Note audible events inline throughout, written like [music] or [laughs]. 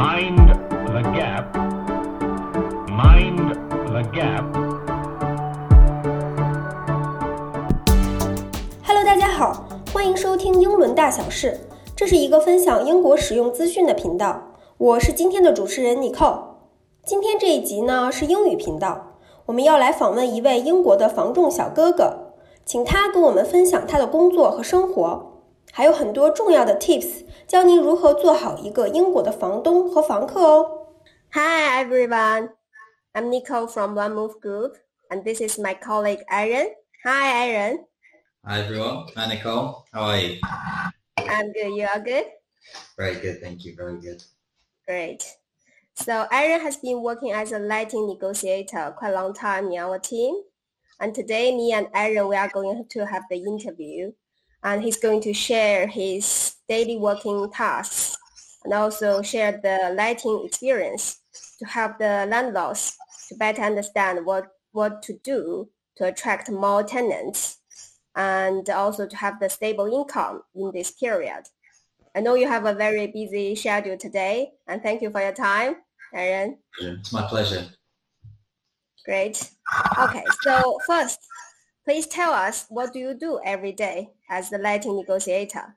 Mind the gap. Mind the gap. Hello，大家好，欢迎收听英伦大小事，这是一个分享英国实用资讯的频道。我是今天的主持人 Nicole。今天这一集呢是英语频道，我们要来访问一位英国的防重小哥哥，请他跟我们分享他的工作和生活，还有很多重要的 tips，教您如何做好一个英国的房东和房客哦。Hi everyone, I'm Nicole from One Move Group, and this is my colleague Aaron. Hi Aaron. Hi everyone, hi Nicole. How are you? I'm good. You are good? Very good. Thank you. Very good. Great. So Aaron has been working as a letting negotiator quite a long time in our team. And today me and Aaron, we are going to have the interview and he's going to share his daily working tasks and also share the letting experience to help the landlords to better understand what, what to do to attract more tenants and also to have the stable income in this period. I know you have a very busy schedule today and thank you for your time, Aaron. It's my pleasure. Great. Okay, so first, please tell us what do you do every day as the letting negotiator?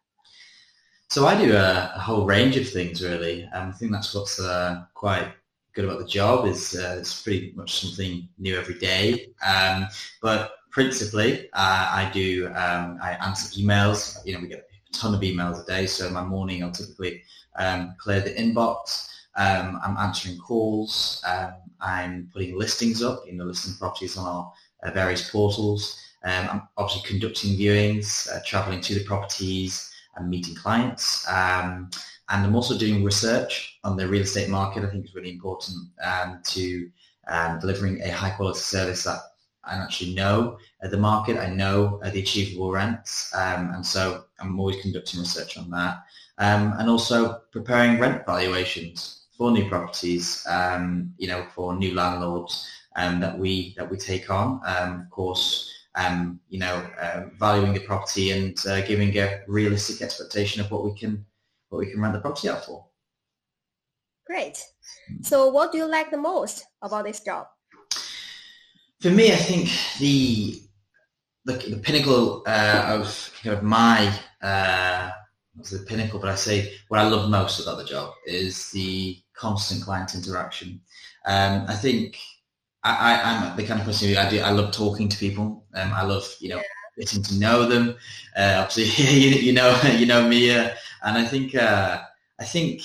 So I do a, a whole range of things really. Um, I think that's what's uh, quite good about the job is uh, it's pretty much something new every day. Um, but principally, uh, I do um, I answer emails. You know, we get a ton of emails a day. So my morning, I'll typically um, clear the inbox. Um, I'm answering calls. Um, I'm putting listings up, you know, listing properties on our uh, various portals. Um, I'm obviously conducting viewings, uh, traveling to the properties and meeting clients. Um, and I'm also doing research on the real estate market. I think it's really important um, to um, delivering a high quality service that I actually know uh, the market. I know uh, the achievable rents. Um, and so I'm always conducting research on that. Um, and also preparing rent valuations for new properties, you know, for new landlords that we that we take on. Of course, um, you know, uh, valuing the property and uh, giving a realistic expectation of what we can what we can rent the property out for. Great. So, what do you like the most about this job? For me, I think the the, the pinnacle uh, of kind of my uh, the pinnacle, but I say what I love most about the job is the constant client interaction. Um, I think I, am the kind of person who I do. I love talking to people. Um, I love you know getting to know them. Uh, obviously, [laughs] you, you, know you know me, uh, and I think uh, I think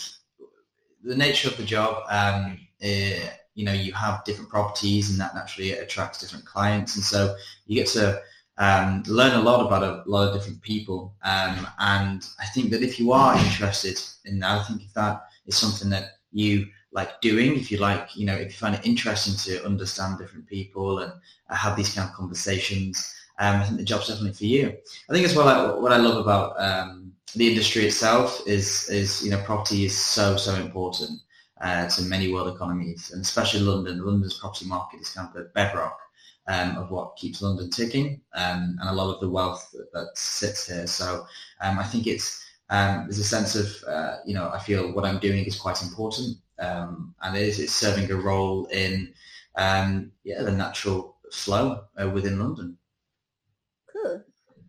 the nature of the job. Um, eh, you know, you have different properties, and that naturally attracts different clients, and so you get to um, learn a lot about a lot of different people. Um, and I think that if you are interested in that, I think if that is something that you like doing, if you like, you know, if you find it interesting to understand different people and uh, have these kind of conversations, um, I think the job's definitely for you. I think as well, like, what I love about um, the industry itself is, is, you know, property is so, so important uh, to many world economies, and especially London. London's property market is kind of the bedrock um, of what keeps London ticking um, and a lot of the wealth that, that sits here. So um, I think it's um, there's a sense of, uh, you know, I feel what I'm doing is quite important um, and it is, it's serving a role in, um, yeah, the natural flow uh, within London. Cool.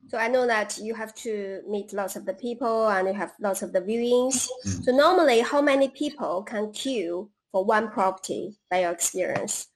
So I know that you have to meet lots of the people and you have lots of the viewings. Mm. So normally how many people can queue for one property by your experience?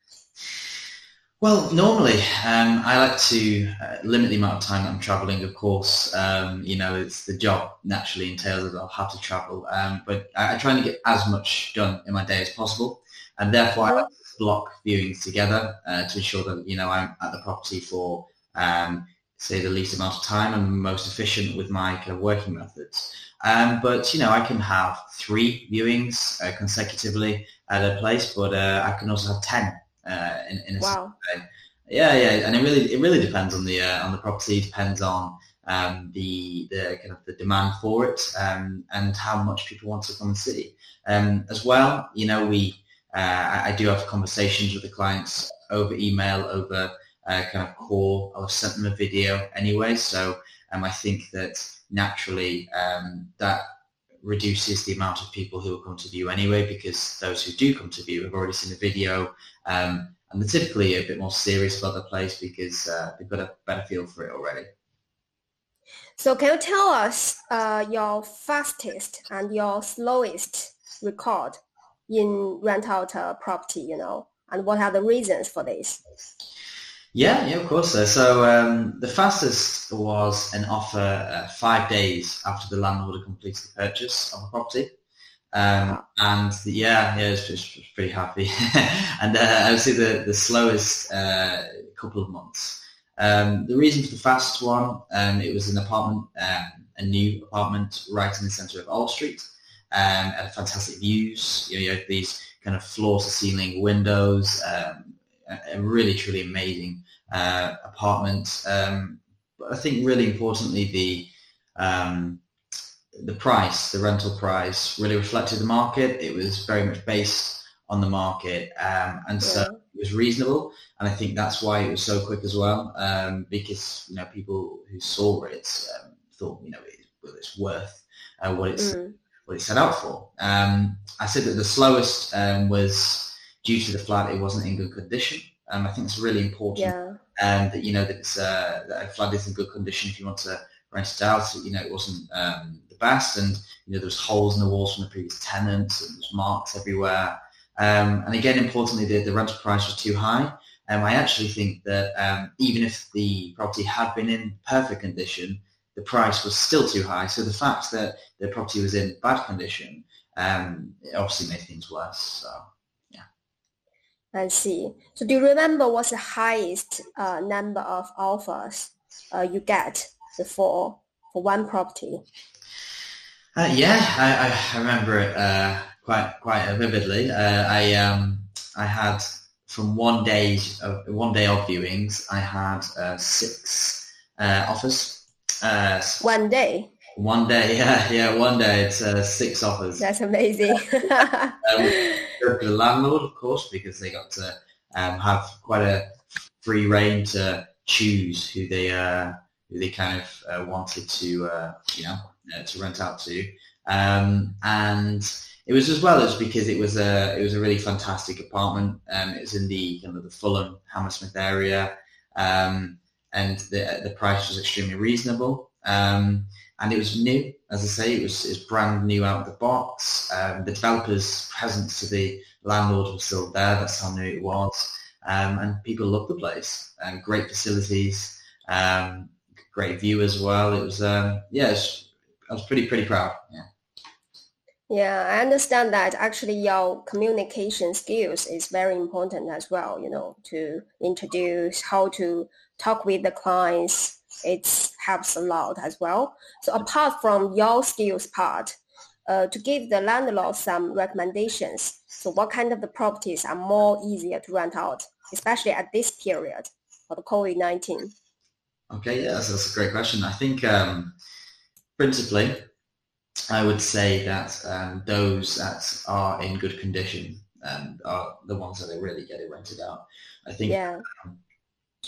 Well, normally um, I like to uh, limit the amount of time that I'm traveling. Of course, um, you know, it's the job naturally entails that I'll have to travel, um, but I, I, try and get as much done in my day as possible, and therefore I like to block viewings together uh, to ensure that you know I'm at the property for um, say the least amount of time and most efficient with my kind of working methods. Um, but you know, I can have three viewings uh, consecutively at a place, but uh, I can also have ten uh, in, in a wow. way. Yeah, yeah, and it really it really depends on the uh, on the property. Depends on um, the the kind of the demand for it um, and how much people want to come and see. Um, as well, you know, we uh, I, do have conversations with the clients over email, over uh, kind of call. I've sent them a video anyway, so um, I think that naturally um, that reduces the amount of people who will come to view anyway because those who do come to view have already seen the video um, and they're typically a bit more serious about the place because uh, they've got a better feel for it already. So can you tell us uh, your fastest and your slowest record in rent out a property, you know, and what are the reasons for this? Yeah, yeah, of course. So, so um, the fastest was an offer uh, five days after the landlord had completed the purchase of the property. Um, and the, yeah, yeah, it's, it's pretty happy. [laughs] and uh, I would say the, the slowest uh, couple of months. Um, the reason for the fast one, um, it was an apartment, um, a new apartment right in the centre of Old Street, um, had fantastic views. You, know, you had these kind of floor-to-ceiling windows, um, a, really truly amazing uh, apartment. Um, but I think really importantly, the um, the price, the rental price, really reflected the market. It was very much based on the market, um, and so it was reasonable. And I think that's why it was so quick as well, um, because you know people who saw it um, thought you know it, well, it's worth uh, what it's Mm. what it set out for. Um, I said that the slowest um, was due to the flat; it wasn't in good condition. Um, I think it's really important Yeah. um, that you know that it's uh, that a flat is in good condition if you want to rent it out. You know, it wasn't um, the best, and you know there was holes in the walls from the previous tenants, and there's marks everywhere. Um, and again, importantly, the, the rental price was too high. Um, I actually think that um, even if the property had been in perfect condition, the price was still too high. So the fact that the property was in bad condition um, it obviously made things worse. So. I see. So do you remember what's the highest uh, number of offers uh, you get before for one property? Uh, yeah, I, I remember it uh, quite quite vividly. Uh, I um, I had from one day of one day of viewings, I had uh, six uh, offers. Uh, One day. One day, [laughs] yeah, yeah, one day it's uh, six offers. That's amazing. [laughs] Um, the landlord, of course, because they got to um, have quite a free rein to choose who they uh, who they kind of uh, wanted to uh, you know uh, to rent out to, um, and it was as well as because it was a it was a really fantastic apartment. Um, it was in the kind of the Fulham Hammersmith area, um, and the the price was extremely reasonable. Um, and it was new, as I say, it was, it was brand new out of the box. Um, the developer's presence to the landlord was still there. That's how new it was, um, and people loved the place. Great facilities, um, great view as well. It was, um, yeah, was, I was pretty pretty proud. Yeah. Yeah, I understand that actually your communication skills is very important as well, you know, to introduce how to talk with the clients. It helps a lot as well. So apart from your skills part, uh, to give the landlord some recommendations. So what kind of the properties are more easier to rent out, especially at this period for the COVID-19? Okay, yeah, that's, that's a great question. I think um, principally, I would say that um, those that are in good condition um, are the ones that are really getting rented out. I think Yeah,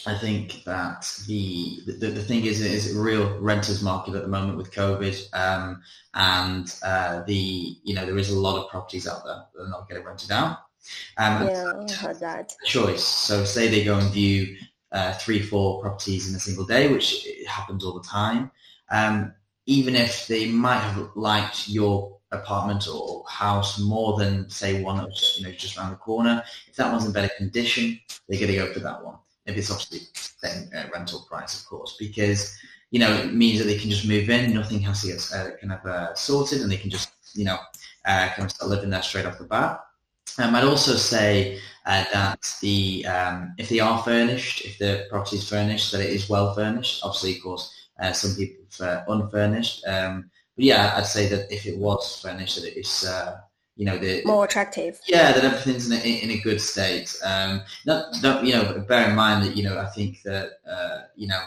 I think that the the, the thing is is a real renters market at the moment with COVID, um, and uh, the you know there is a lot of properties out there that are not getting rented out. Um, yeah, that. choice. So say they go and view uh, three, four properties in a single day, which happens all the time. Um, even if they might have liked your apartment or house more than say one that was you know just around the corner, if that one's in better condition, they're going to go for that one. If it's obviously same uh, rental price, of course, because you know it means that they can just move in, nothing has to get uh, kind of uh, sorted, and they can just you know uh, kind of start living there straight off the bat. Um, I'd also say uh, that the um, if they are furnished, if the property is furnished, that it is well furnished. Obviously, of course, uh, some people prefer unfurnished. Um, but yeah, I'd say that if it was furnished, that it's uh, you know the More attractive. yeah that everything's in a, in a good state. Um, not, not you know bear in mind that you know I think that uh, you know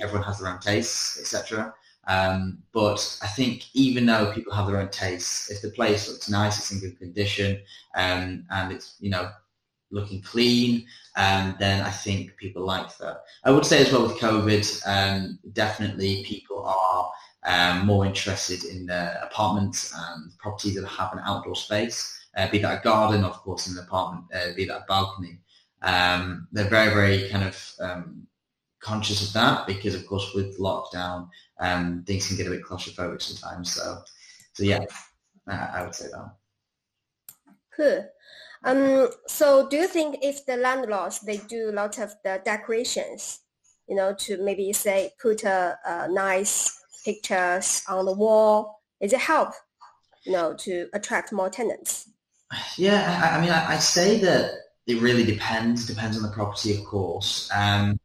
everyone has their own tastes, etc. Um, but I think even though people have their own tastes, if the place looks nice, it's in good condition, um, and it's you know looking clean, um, then I think people like that. I would say as well with COVID, um, definitely people are um, more interested in the apartments and properties that have an outdoor space, uh, be that a garden, of course, in an apartment, uh, be that a balcony. Um, they're very, very kind of um, conscious of that because, of course, with lockdown, um, things can get a bit claustrophobic sometimes. So, so yeah, I would say that. Cool. Um, so do you think if the landlords, they do a lot of the decorations, you know, to maybe say put a, a nice pictures on the wall, is it help, you know, to attract more tenants? Yeah, I, I mean, I, say that it really depends. Depends on the property, of course. Um,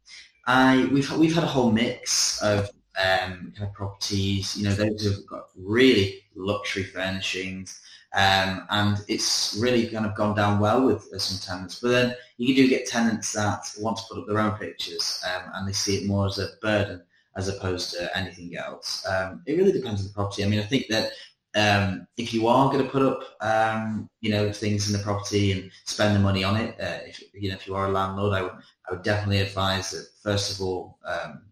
I we've we've had a whole mix of um, kind of properties. You know, those have got really luxury furnishings. Um, and it's really kind of gone down well with uh, some tenants. But then you do get tenants that want to put up their own pictures um, and they see it more as a burden as opposed to anything else. Um, it really depends on the property. I mean, I think that um, if you are going to put up, um, you know, things in the property and spend the money on it, uh, if you know, if you are a landlord, I would, I would definitely advise that first of all, um,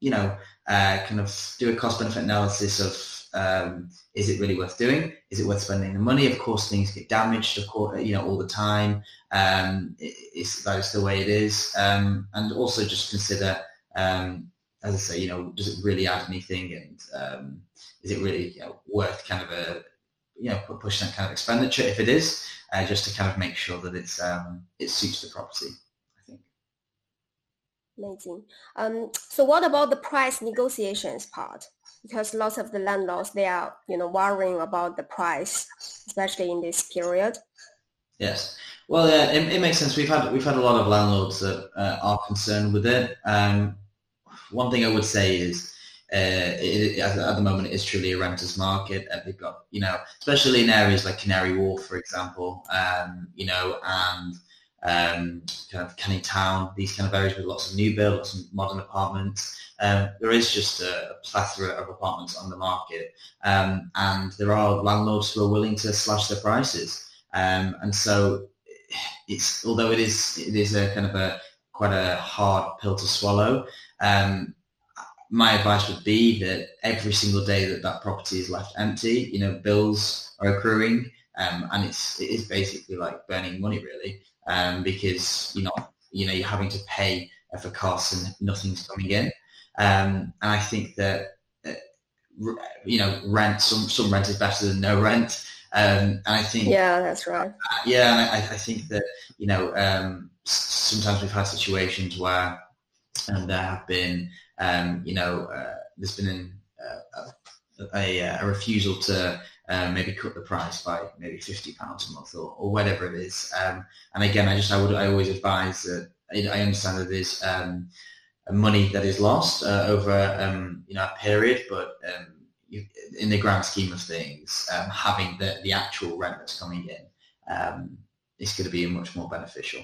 you know, uh, kind of do a cost benefit analysis of um, is it really worth doing? Is it worth spending the money? Of course, things get damaged, of course, you know, all the time. Um, it's, that is the way it is. Um, and also just consider, um, as I say, you know, does it really add anything? And um, is it really you know, worth kind of a, you know, pushing that kind of expenditure? If it is, uh, just to kind of make sure that it's um, it suits the property. I think. Amazing. Um, so what about the price negotiations part? because lots of the landlords they are you know worrying about the price, especially in this period. Yes, well, yeah, it, it makes sense. We've had we've had a lot of landlords that uh, are concerned with it. Um, one thing I would say is. Uh, it, at the moment, it is truly a renters market. And they've got, you know, especially in areas like Canary Wharf, for example, um, you know, and um, kind of Canning Town, these kind of areas with lots of new build, lots of modern apartments. Um, there is just a, plethora of apartments on the market, um, and there are landlords who are willing to slash their prices. Um, and so, it's although it is it is a kind of a quite a hard pill to swallow. Um, my advice would be that every single day that that property is left empty, you know, bills are accruing, um, and it's it is basically like burning money really um, because you're not, you know, you're having to pay for costs and nothing's coming in. Um, and I think that, uh, you know, rent, some, some rent is better than no rent. Um, and I think, yeah, that's right. Uh, yeah, and I, I, think that you know, um, sometimes we've had situations where and there have been, um, you know, uh, there's been uh, a, a, refusal to um, maybe cut the price by maybe fifty pounds a month or, or whatever it is. Um, and again, I just I would I always advise that I understand that there's um, money that is lost uh, over um, you know a period, but um, in the grand scheme of things, having the the actual rent that's coming in is going to be much more beneficial.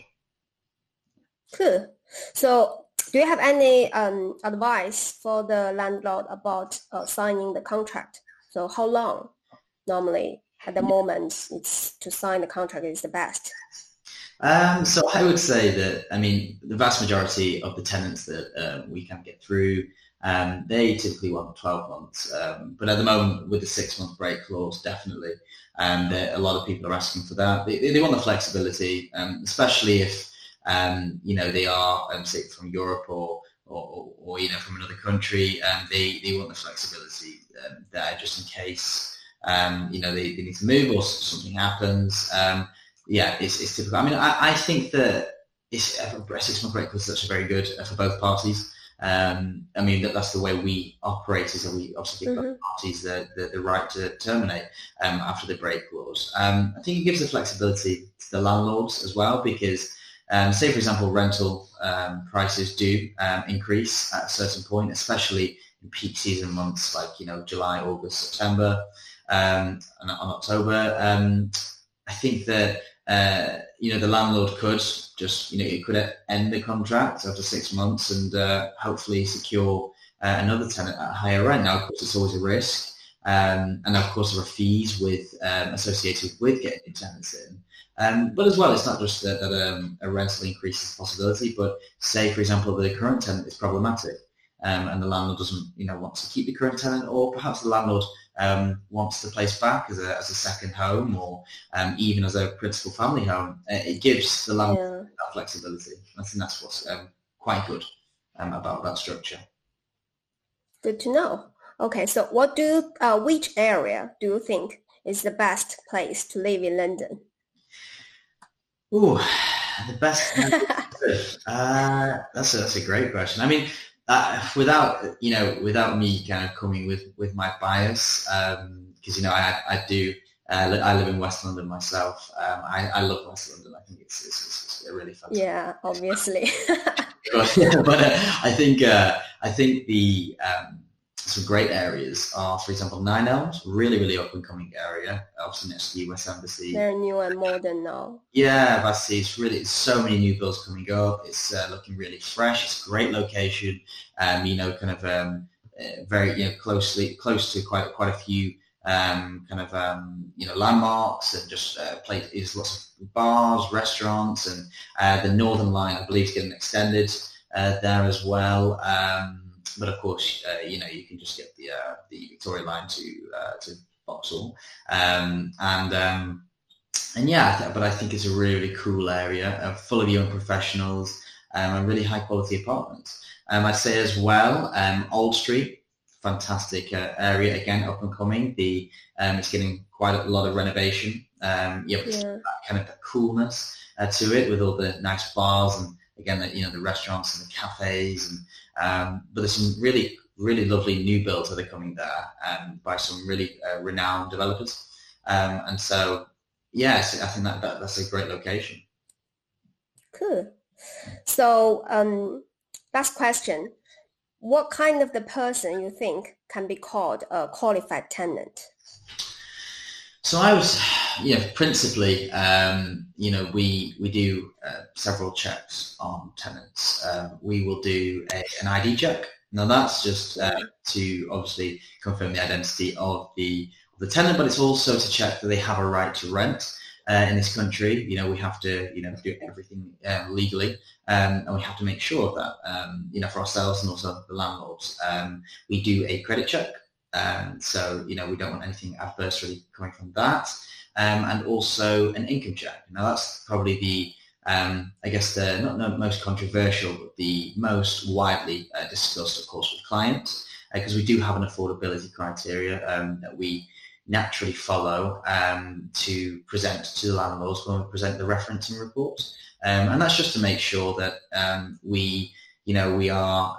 Cool. So do you have any um, advice for the landlord about uh, signing the contract? So how long normally at the moment it's to sign the contract is the best? Um, so I would say that, I mean, the vast majority of the tenants that um, we can get through, um, they typically want 12 months. Um, but at the moment, with the six-month break clause, definitely, um, a lot of people are asking for that. They, they want the flexibility, um, especially if, you know, they are, say, from Europe or, or, or, you know, from another country. they, they want the flexibility there just in case um, you know, they, they need to move or something happens. Um, yeah, it's, it's typical. I mean, I, I think that it's, a six month break was such a very good uh, for both parties. Um, I mean, that, that's the way we operate is that we obviously give mm-hmm. both parties the, the, the, right to terminate um, after the break clause. Um, I think it gives the flexibility to the landlords as well because um, say, for example, rental um, prices do um, increase at a certain point, especially in peak season months like, you know, July, August, September um, on, on, October. Um, I think that uh, you know the landlord could just you know it could end the contract after six months and uh, hopefully secure uh, another tenant at a higher rent. Now, of course, it's always a risk, um, and of course there are fees with um, associated with getting tenants in. Um, but as well, it's not just that, that um, a rental increase is a possibility, but say, for example, the current tenant is problematic um, and the landlord doesn't, you know, want to keep the current tenant, or perhaps the landlord um, wants the place back as a, as a second home, or um, even as a principal family home. Uh, it gives the landlord Yeah. that flexibility. I think that's what's um, quite good um, about that structure. Good to know. Okay, so what do uh, which area do you think is the best place to live in London? Ooh, the best. [laughs] uh, that's a, that's a great question. I mean, uh, without you know, without me kind of coming with with my bias, because you know, I I do. Uh, I live in West London myself. Um, I, I love West London. I think it's it's, it's, really fun. yeah, obviously. but, [laughs] [laughs] but uh, I think uh, I think the um, some great areas are, for example, Nine Elms, really really up and coming area, obviously next to the US Embassy. They're new and modern now. Yeah, that's it's really it's so many new builds coming up. It's uh, looking really fresh. It's a great location. Um, you know, kind of um, uh, very you know closely close to quite quite a few um, kind of um, you know landmarks and just uh, places, lots of bars, restaurants, and uh, the Northern Line I believe is getting extended uh, there as well. Um, but of course, uh, you know you can just get the uh, the Victoria Line to uh, to Vauxhall, um, and um, and yeah, th- but I think it's a really, cool area, uh, full of young professionals um, and really high quality apartments. Um, I'd say as well, um, Old Street, fantastic uh, area again, up and coming. The um, it's getting quite a lot of renovation. Um, but Yeah. that kind of coolness uh, to it with all the nice bars and again, the, you know, the restaurants and the cafes. And um, but there's some really, really lovely new builds that are coming there um, by some really uh, renowned developers. Um, and so Yes, I think that, that that's a great location. Cool. So, um, last question. What kind of the person you think can be called a qualified tenant? So I was, you know, principally, um, you know, we we do uh, several checks on tenants. Um, we will do a, an ID check. Now that's just uh, to obviously confirm the identity of the of the tenant, but it's also to check that they have a right to rent. Uh, in this country, you know, we have to, you know, do everything uh, legally, um, and we have to make sure that, um, you know, for ourselves and also the landlords, um, we do a credit check. Um, so, you know, we don't want anything adverse really coming from that. Um, and also an income check. Now, that's probably the, um, I guess, the not the most controversial, but the most widely uh, discussed, of course, with clients, because we do have an affordability criteria um, that we naturally follow um, to present to the landlords when we present the referencing report. Um, and that's just to make sure that um, we, you know, we are,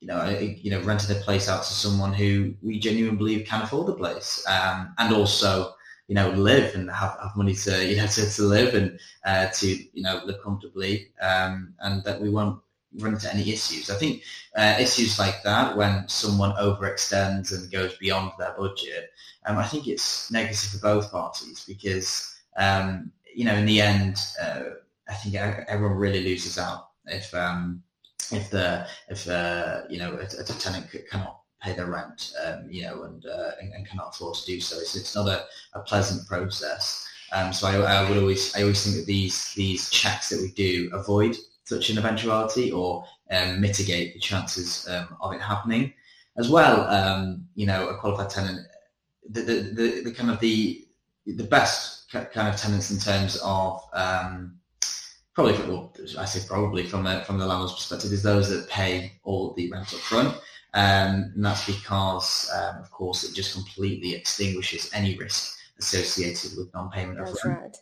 you know, uh, you know, renting a place out to someone who we genuinely believe can afford the place, um, and also, you know, live and have, have money to, you know, [laughs] to, to live and uh, to, you know, live comfortably, um, and that we won't run into any issues. I think uh, issues like that when someone overextends and goes beyond their budget, um, I think it's negative for both parties because um, you know in the end, uh, I think everyone really loses out if um, if the if uh, you know a, a tenant cannot pay their rent, um, you know, and, uh, and, and cannot afford to do so. It's, it's not a, a pleasant process. Um, so I, I would always I always think that these these checks that we do avoid such an eventuality or um, mitigate the chances um, of it happening. As well, um, you know, a qualified tenant, the, the, the, the, kind of the the best kind of tenants in terms of um, probably, well, I say probably from from the landlord's perspective, is those that pay all the rent up front. Um, and that's because, um, of course, it just completely extinguishes any risk associated with non-payment of rent. right.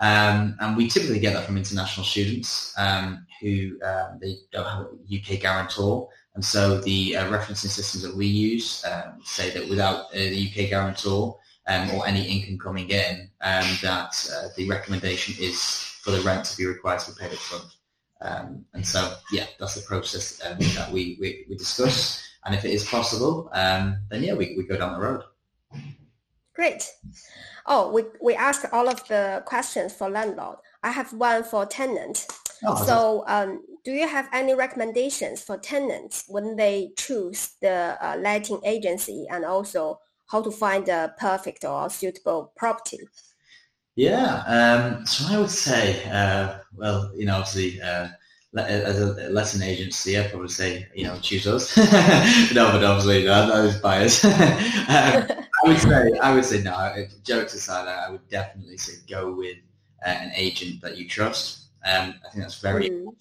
Um, and we typically get that from international students um, who um, they don't have a UK guarantor. And so the uh, referencing systems that we use um, say that without uh, the UK guarantor um, or any income coming in, um, that uh, the recommendation is for the rent to be required to be paid up front. Um, and so, yeah, that's the process um, that we, we, we discuss. And if it is possible, um, then yeah, we, we go down the road. Great. Oh, we, we asked all of the questions for landlord. I have one for tenant. Oh, So um, do you have any recommendations for tenants when they choose the uh, letting agency and also how to find a perfect or suitable property? Yeah, um, so I would say, uh, well, you know, obviously, uh, as a letting agency, I'd probably say, you know, choose us. [laughs] no, but obviously, no, that is biased. [laughs] um, I would say, I would say no. Jokes aside, I would definitely say go with uh, an agent that you trust. Um, I think that's very Mm.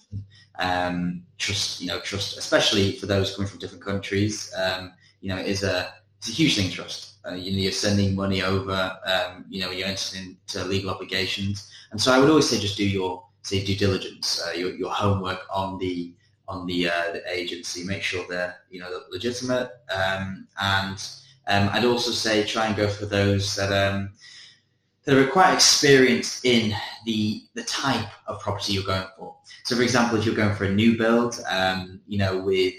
um, trust. You know, trust, especially for those coming from different countries. Um, you know, is a it's a huge thing. Trust. Uh, you know, you're sending money over. Um, you know, you're entering into legal obligations, and so I would always say just do your say due diligence, uh, your, your homework on the on the, uh, the agency. Make sure they're you know legitimate, um, and um, I'd also say try and go for those that um, that are quite experienced in the the type of property you're going for. So, for example, if you're going for a new build, um, you know, with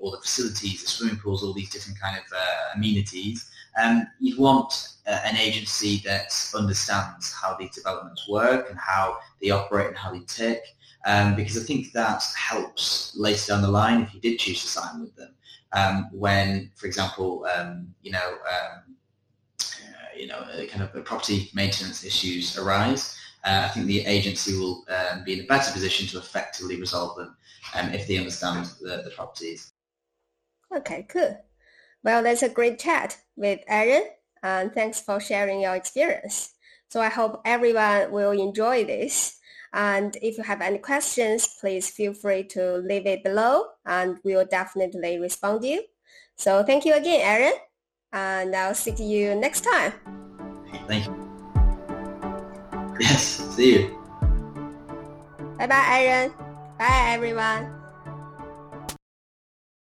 all the facilities, the swimming pools, all these different kind of uh, amenities, um, you'd want uh, an agency that understands how these developments work and how they operate and how they tick. Um, because I think that helps later down the line if you did choose to sign with them. Um, when, for example, um, you know, um, uh, you know, uh, kind of property maintenance issues arise, uh, I think the agency will um, be in a better position to effectively resolve them um, if they understand the, the properties. Okay, cool. Well, that's a great chat with Aaron, and thanks for sharing your experience. So I hope everyone will enjoy this. And if you have any questions, please feel free to leave it below, and we will definitely respond to you. So thank you again, Aaron, and I'll see you next time. Thank you. Yes, see you. Bye bye, Aaron. Bye, everyone.